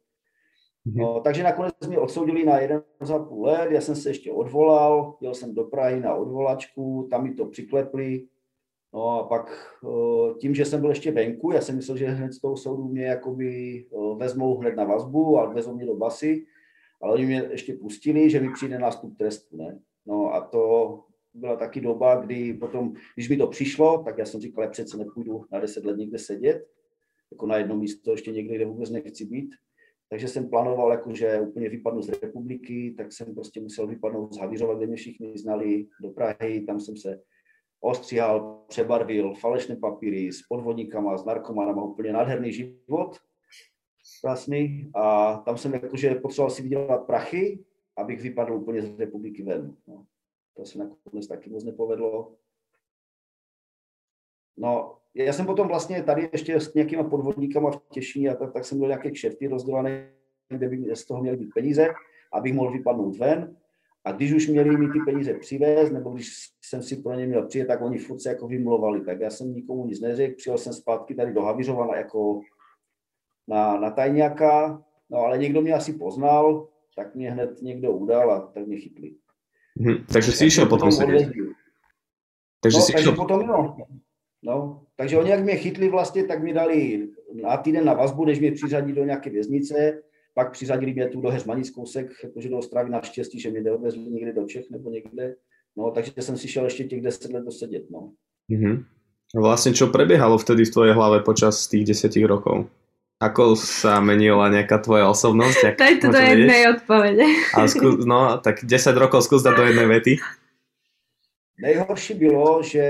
Mhm. No, takže nakonec mě odsoudili na jeden za půl let, já jsem se ještě odvolal, jel jsem do Prahy na odvolačku, tam mi to přiklepli, no a pak tím, že jsem byl ještě venku, já jsem myslel, že hned z toho soudu mě jakoby vezmou hned na vazbu a vezmou mě do basy, ale oni mě ještě pustili, že mi přijde nástup trestu, ne? No a to byla taky doba, kdy potom, když mi to přišlo, tak já jsem říkal, já přece nepůjdu na deset let někde sedět, jako na jedno místo ještě někde, kde vůbec nechci být. Takže jsem plánoval, jako, že úplně vypadnu z republiky, tak jsem prostě musel vypadnout z Havířova, kde mě všichni znali, do Prahy, tam jsem se ostříhal, přebarvil, falešné papíry s podvodníkama, s narkomanama, úplně nádherný život, krásný. A tam jsem jakože potřeboval si vydělat prachy, abych vypadl úplně z republiky ven. No. To se nakonec taky moc nepovedlo. No, já jsem potom vlastně tady ještě s nějakýma podvodníkama v Těšíně a tak, tak jsem měl nějaké kšefty rozdělané, kde by z toho měly být peníze, abych mohl vypadnout ven. A když už měli mi ty peníze přivést, nebo když jsem si pro ně měl přijet, tak oni furt se jako vymlovali. Tak já jsem nikomu nic neřekl, přijel jsem zpátky tady do Havířova jako na, na tajňáka, no ale někdo mě asi poznal, tak mě hned někdo udal a tak mě chytli. Hmm, takže si išel potom sedět. Takže no, si takže potom no. no. Takže oni jak mě chytli vlastně, tak mi dali na týden na vazbu, než mě přiřadí do nějaké věznice, pak přiřadili mě tu do Heřmanic kousek, jakože do Ostravy naštěstí, že mě neodvezli někde do Čech nebo někde. No, takže jsem si šel ještě těch 10 let dosedět, no. Mm-hmm. Vlastne čo prebiehalo vtedy v tvojej hlave počas tých 10 rokov? Ako sa menila nejaká tvoja osobnosť? Daj to do jednej odpovede. A skú, no, tak 10 rokov skús dať do jednej vety. Nejhorší bylo, že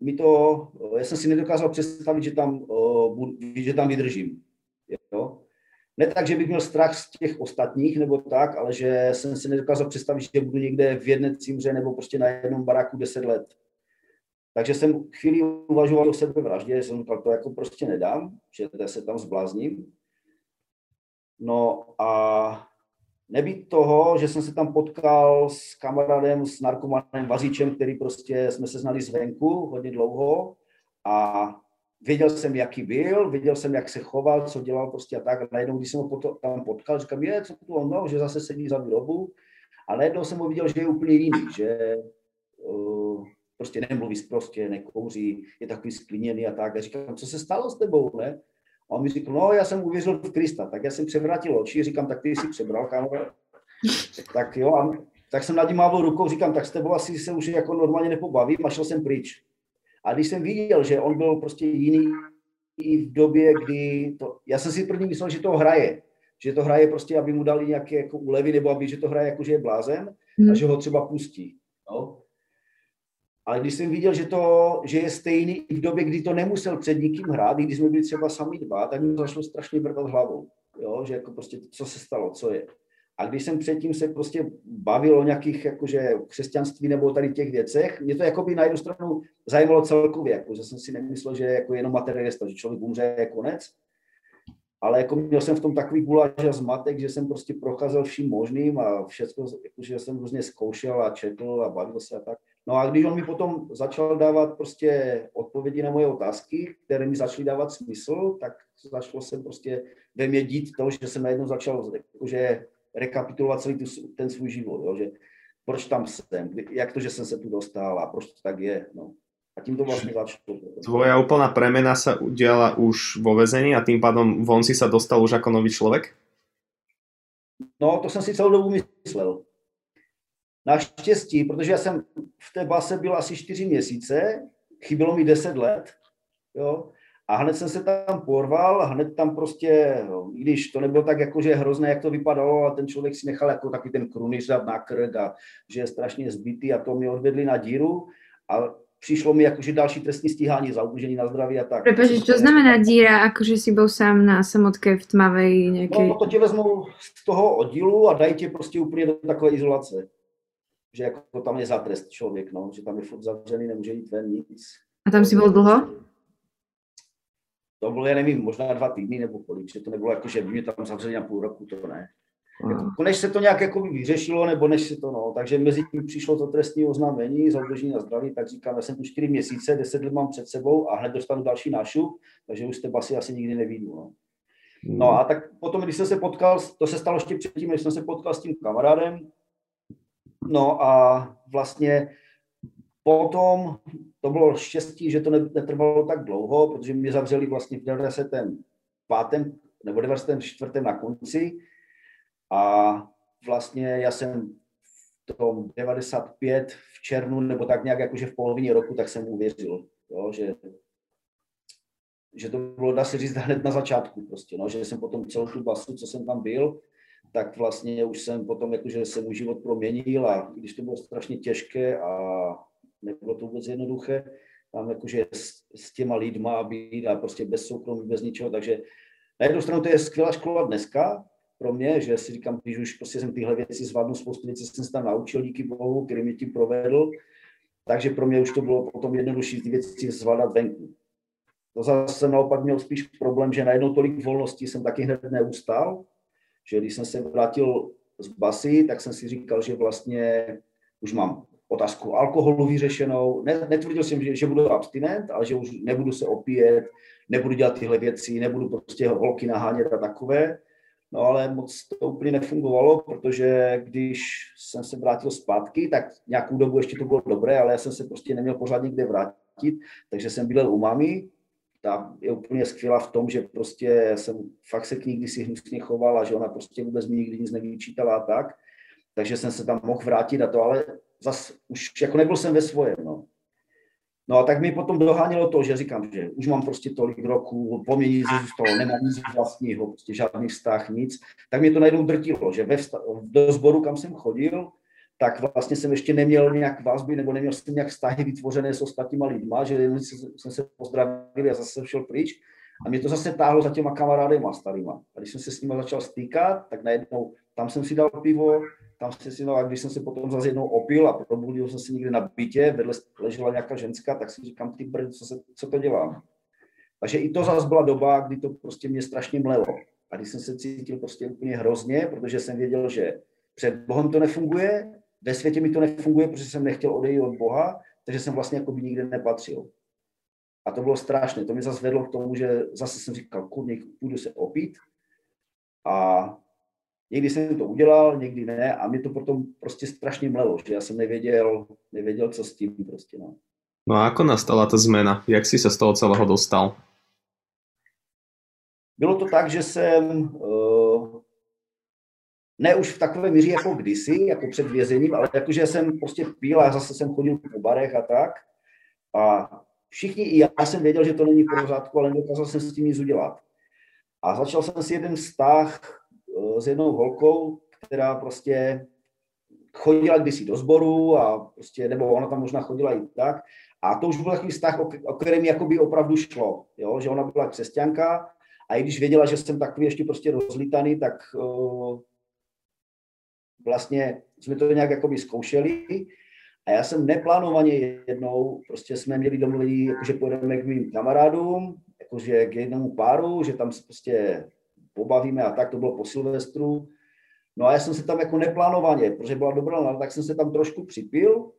mi to, já jsem si nedokázal představit, že tam, že tam vydržím. Jo? Ne tak, že bych měl strach z těch ostatních nebo tak, ale že jsem si nedokázal představit, že budu někde v jedné cimře nebo prostě na jednom baráku 10 let. Takže jsem chvíli uvažoval o sebevraždě, jsem říkal, to jako prostě nedám, že se tam zblázním. No a nebýt toho, že jsem se tam potkal s kamarádem, s narkomanem Vaříčem, který prostě jsme se znali zvenku hodně dlouho a věděl jsem, jaký byl, věděl jsem, jak se choval, co dělal prostě a tak. A najednou, když jsem ho tam potkal, říkám, je, co tu ono, že zase sedí za výrobu. A najednou jsem ho viděl, že je úplně jiný, že uh, prostě nemluví prostě, nekouří, je takový sklíněný a tak. A říkám, co se stalo s tebou, ne? A on mi řekl, no já jsem uvěřil v Krista, tak já jsem převrátil oči, říkám, tak ty jsi přebral, kámo. Tak jo, a tak jsem nad ním mával rukou, říkám, tak s tebou asi se už jako normálně nepobavím a šel jsem pryč. A když jsem viděl, že on byl prostě jiný i v době, kdy to, já jsem si první myslel, že to hraje, že to hraje prostě, aby mu dali nějaké jako úlevy, nebo aby, že to hraje jako, že je blázen hmm. a že ho třeba pustí. No. Ale když jsem viděl, že, to, že je stejný i v době, kdy to nemusel před nikým hrát, i když jsme byli třeba sami dva, tak mi zašlo strašně vrtat hlavou. Jo? Že jako prostě, co se stalo, co je. A když jsem předtím se prostě bavil o nějakých jakože křesťanství nebo tady těch věcech, mě to jako by na jednu stranu zajímalo celkově, jako, že jsem si nemyslel, že jako jenom materialista, že člověk umře je konec, ale jako měl jsem v tom takový guláš a zmatek, že jsem prostě procházel vším možným a všechno, jakože jsem různě zkoušel a četl a bavil se a tak. No a když on mi potom začal dávat prostě odpovědi na moje otázky, které mi začaly dávat smysl, tak začalo se prostě ve mě dít to, že jsem najednou začal jakože rekapitulovat celý tu, ten svůj život, jo, že proč tam jsem, jak to, že jsem se tu dostal a proč to tak je. No. A tím to vlastně začalo. Tvoja úplná premena sa udiala už vo vezení a tým pádom von si sa dostal už jako nový člověk? No, to jsem si celou dobu myslel. Naštěstí, protože já jsem v té base byl asi čtyři měsíce, chybělo mi deset let, jo, a hned jsem se tam porval hned tam prostě, no, když to nebylo tak jakože hrozné, jak to vypadalo a ten člověk si nechal jako takový ten kruniř na krk a že je strašně zbytý a to mě odvedli na díru a přišlo mi jakože další trestní stíhání za ublížení na zdraví a tak. Prepač, čo znamená díra, akože si byl sám na samotke v tmavej nějaké... No, to tě vezmou z toho oddílu a dají tě prostě úplně do takové izolace. Že jako tam je za trest člověk, no, že tam je furt zavřený, nemůže jít ven, nic. A tam si byl dlouho? To bylo, já nevím, možná dva týdny nebo kolik, že to nebylo jako, že by mě tam zavřeli na půl roku, to ne. Jako, než se to nějak jako vyřešilo, nebo než se to, no, takže mezi tím přišlo to trestní oznámení za na zdraví, tak říkám, já jsem tu čtyři měsíce, deset let mám před sebou a hned dostanu další nášu, takže už z té basy asi nikdy nevídu, no. No a tak potom, když jsem se potkal, to se stalo ještě předtím, než jsem se potkal s tím kamarádem, no a vlastně potom to bylo štěstí, že to netrvalo tak dlouho, protože mě zavřeli vlastně v 95. nebo 94. na konci a vlastně já jsem v tom 95 v červnu, nebo tak nějak jakože v polovině roku, tak jsem uvěřil, jo, že, že to bylo, dá se říct, hned na začátku prostě, no, že jsem potom celou tu basu, co jsem tam byl, tak vlastně už jsem potom, jakože se můj život proměnil a když to bylo strašně těžké a nebylo to vůbec jednoduché, tam jakože s, s těma lidma být a prostě bez soukromí, bez ničeho, takže na jednu stranu to je skvělá škola dneska, pro mě, že si říkám, když už prostě jsem tyhle věci zvládnu, spoustu věcí jsem se tam naučil díky Bohu, který mě tím provedl, takže pro mě už to bylo potom jednodušší ty věci zvládat venku. To zase naopak měl spíš problém, že najednou tolik volností jsem taky hned neustál, že když jsem se vrátil z basy, tak jsem si říkal, že vlastně už mám otázku alkoholu vyřešenou. Ne, netvrdil jsem, že, že budu abstinent, ale že už nebudu se opíjet, nebudu dělat tyhle věci, nebudu prostě holky nahánět a takové. No ale moc to úplně nefungovalo, protože když jsem se vrátil zpátky, tak nějakou dobu ještě to bylo dobré, ale já jsem se prostě neměl pořád někde vrátit, takže jsem bydlel u mami, ta je úplně skvělá v tom, že prostě jsem fakt se k ní kdysi hnusně choval a že ona prostě vůbec mi nikdy nic nevyčítala a tak, takže jsem se tam mohl vrátit a to, ale zas už jako nebyl jsem ve svojem, no. No a tak mi potom dohánělo to, že říkám, že už mám prostě tolik roků, po mě nic nezůstalo, nemám nic vlastního, prostě žádný vztah, nic. Tak mě to najednou drtilo, že ve vztah, do sboru, kam jsem chodil, tak vlastně jsem ještě neměl nějak vazby nebo neměl jsem nějak vztahy vytvořené s ostatníma lidma, že jsem se pozdravil a zase šel pryč. A mě to zase táhlo za těma kamarádema starýma. A když jsem se s nimi začal stýkat, tak najednou tam jsem si dal pivo, tam jsem si dal, a když jsem se potom zase jednou opil a probudil jsem se někde na bytě, vedle ležela nějaká ženská, tak si říkám, ty brd, co, se, co to dělám. Takže i to zase byla doba, kdy to prostě mě strašně mlelo. A když jsem se cítil prostě úplně hrozně, protože jsem věděl, že před Bohem to nefunguje, ve světě mi to nefunguje, protože jsem nechtěl odejít od Boha, takže jsem vlastně jako by nikde nepatřil. A to bylo strašné. To mě zase vedlo k tomu, že zase jsem říkal, kurně, půjdu se opít. A někdy jsem to udělal, někdy ne. A mě to potom prostě strašně mlelo, že já jsem nevěděl, nevěděl co s tím prostě. No. No a ako nastala ta zmena? Jak si se z toho celého dostal? Bylo to tak, že jsem uh, ne už v takové míře jako kdysi, jako před vězením, ale jakože jsem prostě pil a zase jsem chodil po barech a tak. A všichni, i já jsem věděl, že to není v pořádku, ale nedokázal jsem s tím nic udělat. A začal jsem si jeden vztah eh, s jednou holkou, která prostě chodila kdysi do sboru a prostě, nebo ona tam možná chodila i tak. A to už byl takový vztah, o kterém jakoby opravdu šlo, jo? že ona byla křesťanka a i když věděla, že jsem takový ještě prostě rozlítaný, tak uh, vlastně jsme to nějak jakoby zkoušeli a já jsem neplánovaně jednou, prostě jsme měli domluvení, že pojedeme k mým kamarádům, jakože k jednomu páru, že tam se prostě pobavíme a tak, to bylo po Silvestru. No a já jsem se tam jako neplánovaně, protože byla dobrá nálada, tak jsem se tam trošku připil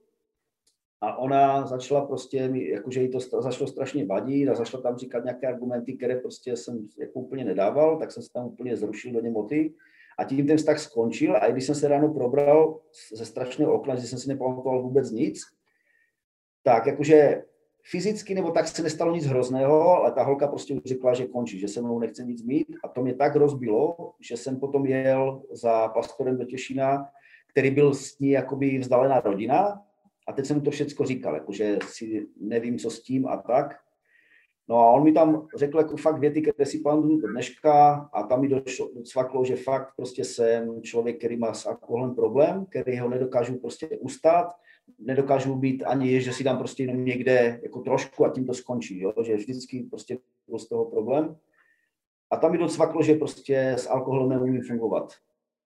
a ona začala prostě, jakože jí to začalo strašně vadit a začala tam říkat nějaké argumenty, které prostě jsem jako úplně nedával, tak jsem se tam úplně zrušil do němoty. A tím ten vztah skončil a i když jsem se ráno probral ze strašného okna, že jsem si nepamatoval vůbec nic, tak jakože fyzicky nebo tak se nestalo nic hrozného, ale ta holka prostě už řekla, že končí, že se mnou nechce nic mít a to mě tak rozbilo, že jsem potom jel za pastorem do Těšina, který byl s ní jakoby vzdálená rodina a teď jsem mu to všecko říkal, jakože si nevím, co s tím a tak. No a on mi tam řekl jako fakt věty, které si pamatuju do dneška a tam mi došlo, docvaklo, že fakt prostě jsem člověk, který má s alkoholem problém, který ho nedokážu prostě ustát, nedokážu být ani, že si dám prostě jenom někde jako trošku a tím to skončí, jo? že vždycky prostě byl z toho problém. A tam mi docvaklo, že prostě s alkoholem neumím fungovat.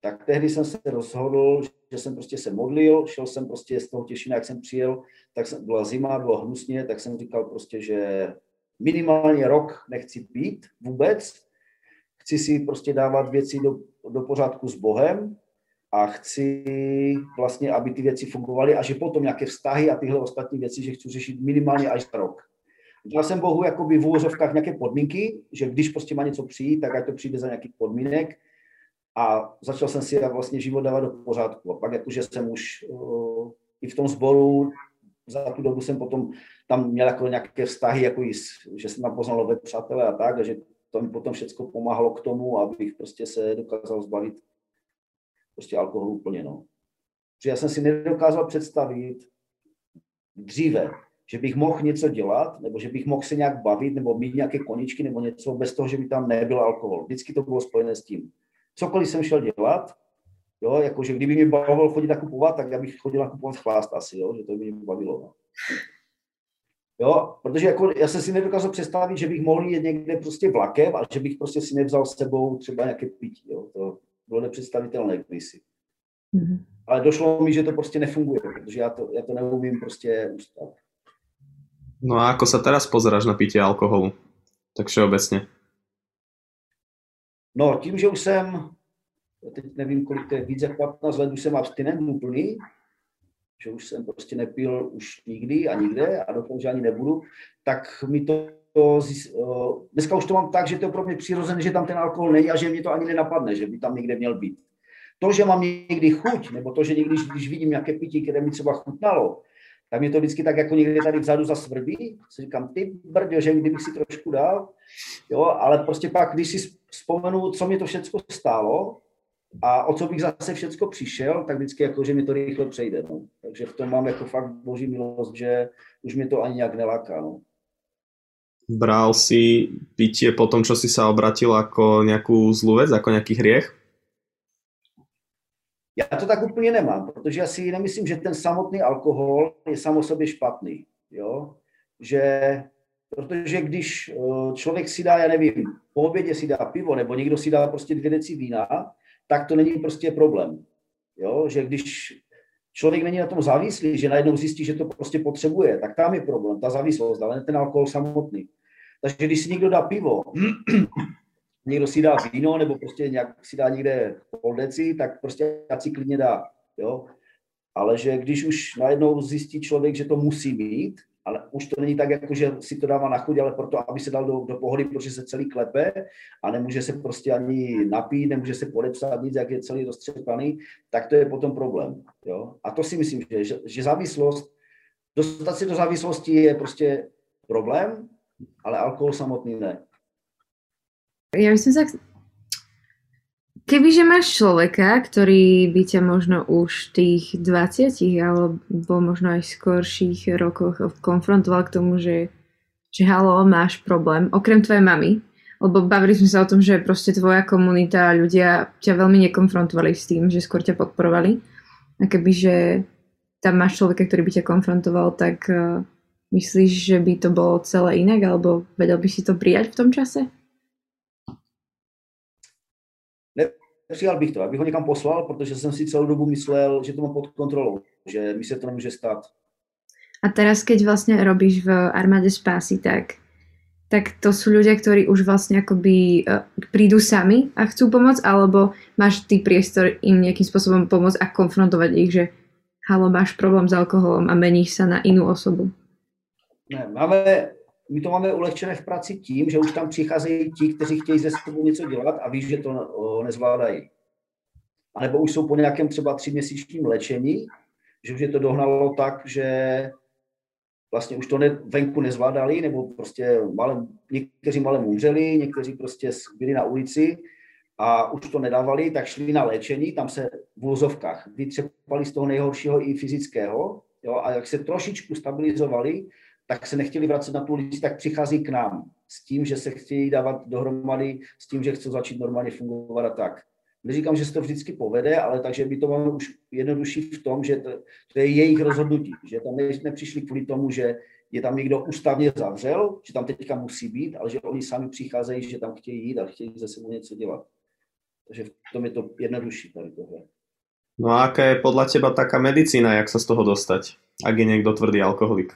Tak tehdy jsem se rozhodl, že jsem prostě se modlil, šel jsem prostě z toho Těšina, jak jsem přijel, tak jsem, byla zima, bylo hnusně, tak jsem říkal prostě, že minimálně rok nechci být vůbec, chci si prostě dávat věci do, do pořádku s Bohem a chci vlastně, aby ty věci fungovaly a že potom nějaké vztahy a tyhle ostatní věci, že chci řešit minimálně až za rok. Dal jsem Bohu jakoby v úvozovkách nějaké podmínky, že když prostě má něco přijít, tak ať to přijde za nějakých podmínek a začal jsem si vlastně život dávat do pořádku. A pak jakože jsem už uh, i v tom sboru za tu dobu jsem potom tam měl jako nějaké vztahy, jako jí, že jsem tam poznal nové přátelé a tak, a že to mi potom všechno pomáhalo k tomu, abych prostě se dokázal zbavit prostě alkoholu úplně, no. Protože já jsem si nedokázal představit dříve, že bych mohl něco dělat, nebo že bych mohl se nějak bavit, nebo mít nějaké koničky, nebo něco bez toho, že by tam nebyl alkohol. Vždycky to bylo spojené s tím. Cokoliv jsem šel dělat, jo, jakože kdyby mě bavilo chodit nakupovat, tak já bych chodil nakupovat chlást asi, jo, že to by mě bavilo. No. Jo, protože jako já jsem si nedokázal představit, že bych mohl jít někde prostě vlakem a že bych prostě si nevzal s sebou třeba nějaké pití. Jo. To bylo nepředstavitelné kdysi. Mm-hmm. Ale došlo mi, že to prostě nefunguje, protože já to, já to neumím prostě ustat. No a ako sa teraz pozeráš na pití alkoholu? Tak všeobecně. No, tím, že už jsem, teď nevím, kolik to je, víc jak 15 let, už jsem abstinent úplný, že už jsem prostě nepil už nikdy a nikde a doufám, že ani nebudu, tak mi to, to uh, dneska už to mám tak, že to je pro mě přirozené, že tam ten alkohol není a že mě to ani nenapadne, že by tam někde měl být. To, že mám někdy chuť, nebo to, že někdy, když vidím nějaké pití, které mi třeba chutnalo, tak mě to vždycky tak jako někde tady vzadu zasvrbí. Si říkám, ty brďo, že kdybych si trošku dal, jo, ale prostě pak, když si vzpomenu, co mě to všechno stálo, A o co bych zase všecko přišel, tak vždycky jako, že mi to rychle přejde. No. Takže v tom mám jako fakt boží milost, že už mě to ani nějak neláká. No. Bral si pitie po tom, čo si sa obratil ako nejakú zlú vec, ako nejaký hriech? Já to tak úplně nemám, protože já si nemyslím, že ten samotný alkohol je sam o sobě špatný. Jo? Že, protože když eh, člověk si dá, já nevím, po obědě si dá pivo, nebo někdo si dá prostě dvě deci vína, tak to není prostě problém. Jo? Že když člověk není na tom závislý, že najednou zjistí, že to prostě potřebuje, tak tam je problém, ta závislost, ale ne ten alkohol samotný. Takže když si někdo dá pivo, někdo si dá víno, nebo prostě nějak si dá někde pol deci, tak prostě ať si klidně dá. Jo? Ale že když už najednou zjistí člověk, že to musí mít, ale už to není tak, jako že si to dává na chuť, ale proto, aby se dal do, do pohody, protože se celý klepe a nemůže se prostě ani napít, nemůže se podepsat nic, jak je celý roztřepaný, tak to je potom problém. Jo? A to si myslím, že, že, že závislost, dostat se do závislosti je prostě problém, ale alkohol samotný ne. Som sa... Kebyže máš človeka, ktorý by ťa možno už v tých 20 alebo možno aj skorších rokoch konfrontoval k tomu, že, že halo, máš problém, okrem tvojej mamy, lebo bavili sme sa o tom, že proste tvoja komunita a ľudia ťa veľmi nekonfrontovali s tým, že skôr ťa podporovali. A kebyže tam máš človeka, ktorý by ťa konfrontoval, tak uh, myslíš, že by to bolo celé inak, alebo vedel by si to prijať v tom čase? Nepřijal bych to, abych ho někam poslal, protože jsem si celou dobu myslel, že to mám pod kontrolou, že mi se to nemůže stát. A teraz, keď vlastne robíš v armáde spásy, tak, tak to sú ľudia, ktorí už vlastne akoby uh, prídu sami a chcú pomôcť, alebo máš ty priestor im nejakým spôsobom pomôcť a konfrontovať ich, že halo, máš problém s alkoholom a meníš sa na inú osobu? Ne, máme my to máme ulehčené v práci tím, že už tam přicházejí ti, kteří chtějí ze sebou něco dělat a ví, že to nezvládají. A nebo už jsou po nějakém třeba tříměsíčním léčení, že už je to dohnalo tak, že vlastně už to ne, venku nezvládali, nebo prostě malé, někteří malé umřeli, někteří prostě byli na ulici a už to nedávali, tak šli na léčení, tam se v úzovkách vytřepali z toho nejhoršího i fyzického, jo, a jak se trošičku stabilizovali, tak se nechtěli vracet na tu ulici, tak přichází k nám s tím, že se chtějí dávat dohromady, s tím, že chcou začít normálně fungovat a tak. Neříkám, že se to vždycky povede, ale takže by to máme už jednodušší v tom, že to, to je jejich rozhodnutí, že tam nepřišli kvůli tomu, že je tam někdo ústavně zavřel, že tam teďka musí být, ale že oni sami přicházejí, že tam chtějí jít a chtějí ze sebou něco dělat. Takže v tom je to jednodušší tady tohle. No a aká je podľa teba taká medicína, jak sa z toho dostať, ak je niekto tvrdý alkoholik?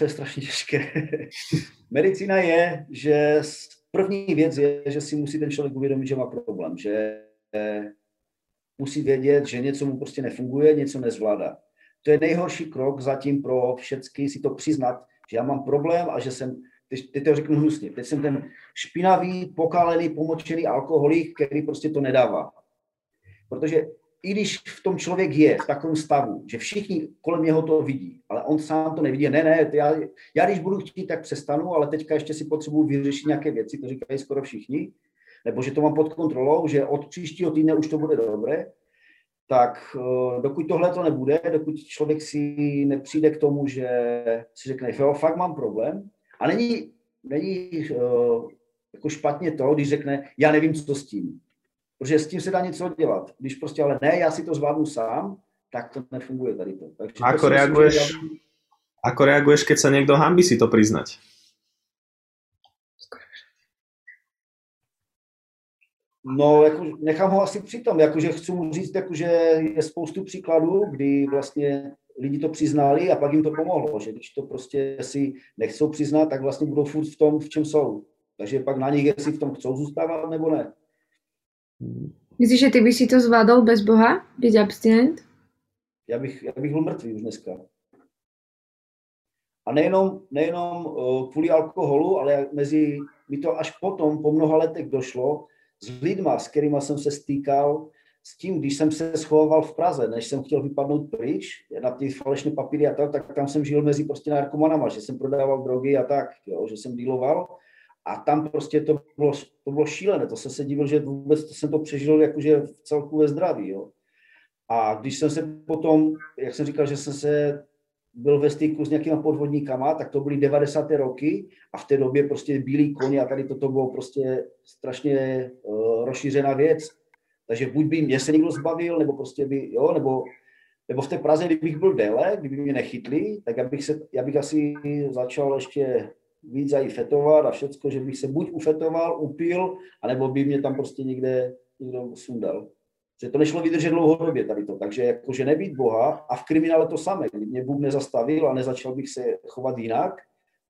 To je strašně těžké. Medicína je, že první věc je, že si musí ten člověk uvědomit, že má problém, že musí vědět, že něco mu prostě nefunguje, něco nezvládá. To je nejhorší krok zatím pro všechny si to přiznat, že já mám problém a že jsem, teď, teď to řeknu hnusně, teď jsem ten špinavý, pokálený, pomočený alkoholik, který prostě to nedává. Protože i když v tom člověk je v takovém stavu, že všichni kolem něho to vidí, ale on sám to nevidí. Ne, ne, já, já když budu chtít, tak přestanu, ale teďka ještě si potřebuji vyřešit nějaké věci, to říkají skoro všichni, nebo že to mám pod kontrolou, že od příštího týdne už to bude dobré, tak eh, dokud tohle to nebude, dokud člověk si nepřijde k tomu, že si řekne, jo, fakt mám problém, a není, není uh, jako špatně to, když řekne, já nevím, co s tím protože s tím se dá něco dělat. Když prostě ale ne, já si to zvládnu sám, tak to nefunguje tady to. Takže ako, reaguješ, myslím, ako reaguješ, keď sa niekto hambí si to priznať? No, jako, nechám ho asi přitom, jakože chci mu říct, jakože je spoustu příkladů, kdy vlastně lidi to přiznali a pak jim to pomohlo, že když to prostě si nechcou přiznat, tak vlastně budou furt v tom, v čem jsou. Takže pak na nich, jestli v tom chcou zůstávat nebo ne. Myslíš, že ty by si to zvládol bez Boha, byť abstinent? Já bych, já bych byl mrtvý už dneska. A nejenom, nejenom uh, kvůli alkoholu, ale mezi, mi to až potom, po mnoha letech došlo, s lidma, s kterými jsem se stýkal, s tím, když jsem se schoval v Praze, než jsem chtěl vypadnout pryč na ty falešné papíry a tak, tak tam jsem žil mezi prostě narkomanama, že jsem prodával drogy a tak, jo, že jsem díloval. A tam prostě to bylo, to bylo šílené, to jsem se divil, že vůbec to jsem to přežil jakože v celku ve zdraví, jo. A když jsem se potom, jak jsem říkal, že jsem se byl ve styku s nějakýma podvodníkama, tak to byly 90. roky a v té době prostě bílý koně a tady toto bylo prostě strašně uh, rozšířená věc. Takže buď by mě se někdo zbavil, nebo prostě by, jo, nebo, nebo v té Praze, kdybych byl déle, kdyby mě nechytli, tak já bych, se, já bych asi začal ještě víc i fetovat a všecko, že bych se buď ufetoval, upil, anebo by mě tam prostě někde někdo sundal že to nešlo vydržet dlouhodobě tady to. Takže jakože nebýt Boha a v kriminále to samé. Kdyby mě Bůh nezastavil a nezačal bych se chovat jinak,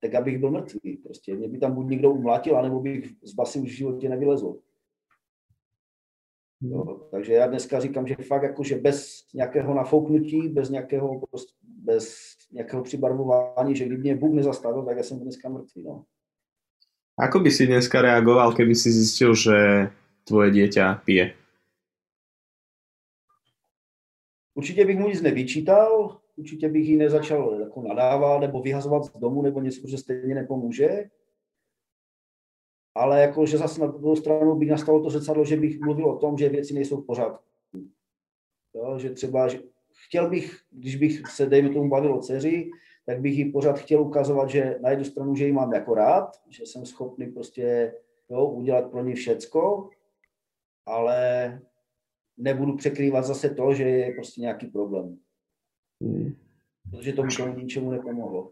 tak abych byl mrtvý. Prostě mě by tam buď někdo umlátil, anebo bych z basy už v životě nevylezl. Jo, takže já dneska říkám, že fakt jakože bez nějakého nafouknutí, bez nějakého, prostě, bez nějakého přibarvování, že kdyby mě Bůh nezastavil, tak já jsem dneska mrtvý. No. Ako by si dneska reagoval, keby si zistil, že tvoje dieťa pije? Určitě bych mu nic nevyčítal, určitě bych ji nezačal jako nadávat nebo vyhazovat z domu nebo něco, že stejně nepomůže. Ale jako, že zase na druhou stranu bych nastalo to zrcadlo, že bych mluvil o tom, že věci nejsou v pořádku. Jo, že třeba, že chtěl bych, když bych se, dejme tomu, bavil o dceři, tak bych jí pořád chtěl ukazovat, že na jednu stranu, že ji mám jako rád, že jsem schopný prostě jo, udělat pro ní všecko, ale nebudu překrývat zase to, že je prostě nějaký problém. Hmm. Protože to by tomu ničemu nepomohlo.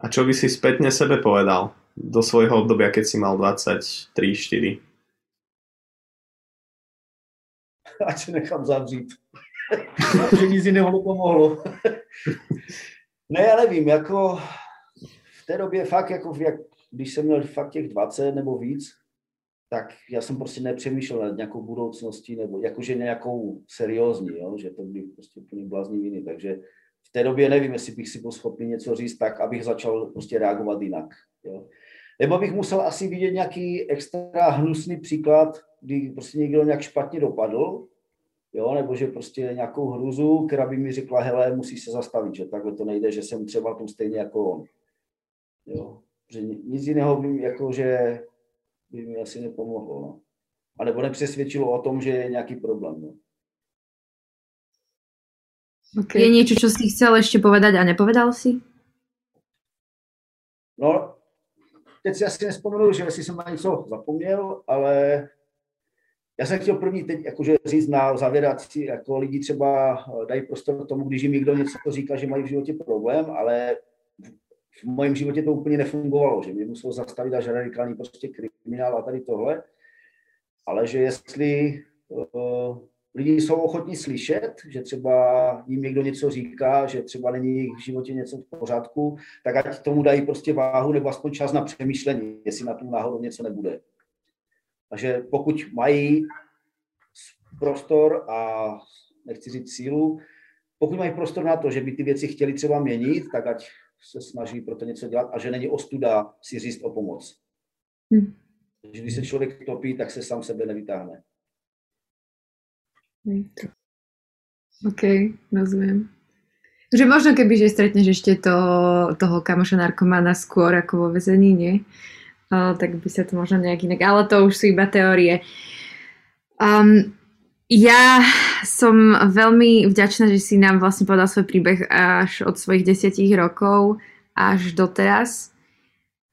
A čo by si spätne sebe povedal do svojho obdobia, keď si mal 23-4? Ať se nechám zavřít. Že nic jiného nepomohlo. ne, já nevím, jako v té době fakt, jako jak, když jsem měl fakt těch 20 nebo víc, tak já jsem prostě nepřemýšlel nad nějakou budoucností, nebo jakože nějakou seriózní, jo? že to by prostě úplně viny. Takže v té době nevím, jestli bych si byl schopný něco říct tak, abych začal prostě reagovat jinak. Jo? Nebo bych musel asi vidět nějaký extra hnusný příklad, kdy prostě někdo nějak špatně dopadl, jo, nebo že prostě nějakou hruzu, která by mi řekla, hele, musíš se zastavit, že takhle to nejde, že jsem třeba tom stejně jako on. Jo. Že nic jiného by, jako, že by mi asi nepomohlo. No. A nebo nepřesvědčilo o tom, že je nějaký problém. No. Okay. Je něco, co si chcel ještě povedať a nepovedal si? No, teď si asi nespomenu, že jestli jsem na něco zapomněl, ale já jsem chtěl první teď jakože říct na zavěrací, jako lidi třeba dají prostor tomu, když jim někdo něco říká, že mají v životě problém, ale v mém životě to úplně nefungovalo, že mě muselo zastavit až radikální prostě kriminál a tady tohle, ale že jestli uh, lidi jsou ochotní slyšet, že třeba jim někdo něco říká, že třeba není v životě něco v pořádku, tak ať tomu dají prostě váhu nebo aspoň čas na přemýšlení, jestli na tom náhodou něco nebude. Takže pokud mají prostor a nechci říct sílu, pokud mají prostor na to, že by ty věci chtěli třeba měnit, tak ať se snaží pro to něco dělat a že není ostuda si říct o pomoc. Hmm. Když se člověk topí, tak se sám sebe nevytáhne. OK, rozumím. Že možno keby, že stretneš ešte to, toho kamoša narkomana skôr ako vo vezení, nie? Uh, tak by sa to možno nejak inak, ale to už sú iba teórie. Um, ja som veľmi vďačná, že si nám vlastne povedal svoj príbeh až od svojich desiatich rokov až doteraz.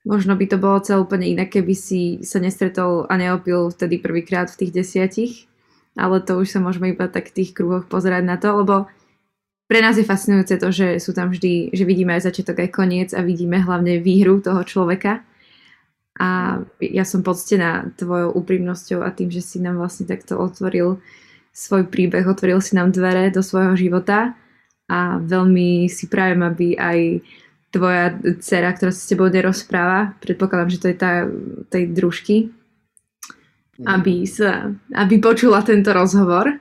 Možno by to bolo celé úplne inak, keby si sa nestretol a neopil vtedy prvýkrát v tých desiatich. Ale to už sa môžeme iba tak v tých kruhoch pozerať na to, lebo pre nás je fascinujúce to, že sú tam vždy, že vidíme aj začiatok, aj koniec a vidíme hlavne výhru toho človeka. A ja som poctená tvojou úprimnosťou a tým, že si nám vlastne takto otvoril svoj príbeh, otvoril si nám dvere do svojho života a veľmi si prajem, aby aj tvoja dcera, ktorá sa s tebou nerozpráva, predpokladám, že to je tá, tej družky, mm. aby, sa, aby počula tento rozhovor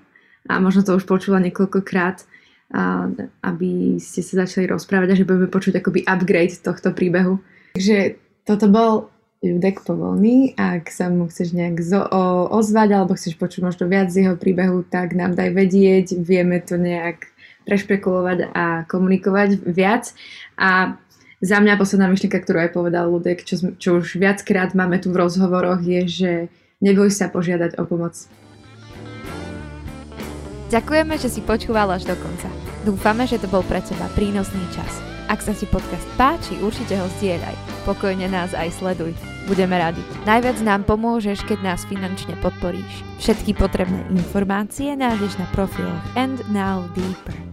a možno to už počula niekoľkokrát, a, aby ste sa začali rozprávať a že budeme počuť akoby upgrade tohto príbehu. Takže toto bol Judek Povolný. Ak sa mu chceš nejak zo- o- ozvať alebo chceš počuť možno viac z jeho príbehu, tak nám daj vedieť. Vieme to nejak prešpekulovať a komunikovať viac. A za mňa posledná myšlienka, ktorú aj povedal Ludek, čo, čo už viackrát máme tu v rozhovoroch, je, že neboj sa požiadať o pomoc. Ďakujeme, že si počúval až do konca. Dúfame, že to bol pre teba prínosný čas. Ak sa ti podcast páči, určite ho zdieľaj. Pokojne nás aj sleduj. Budeme radi. Najviac nám pomôžeš, keď nás finančne podporíš. Všetky potrebné informácie nájdeš na profiloch And Now Deeper.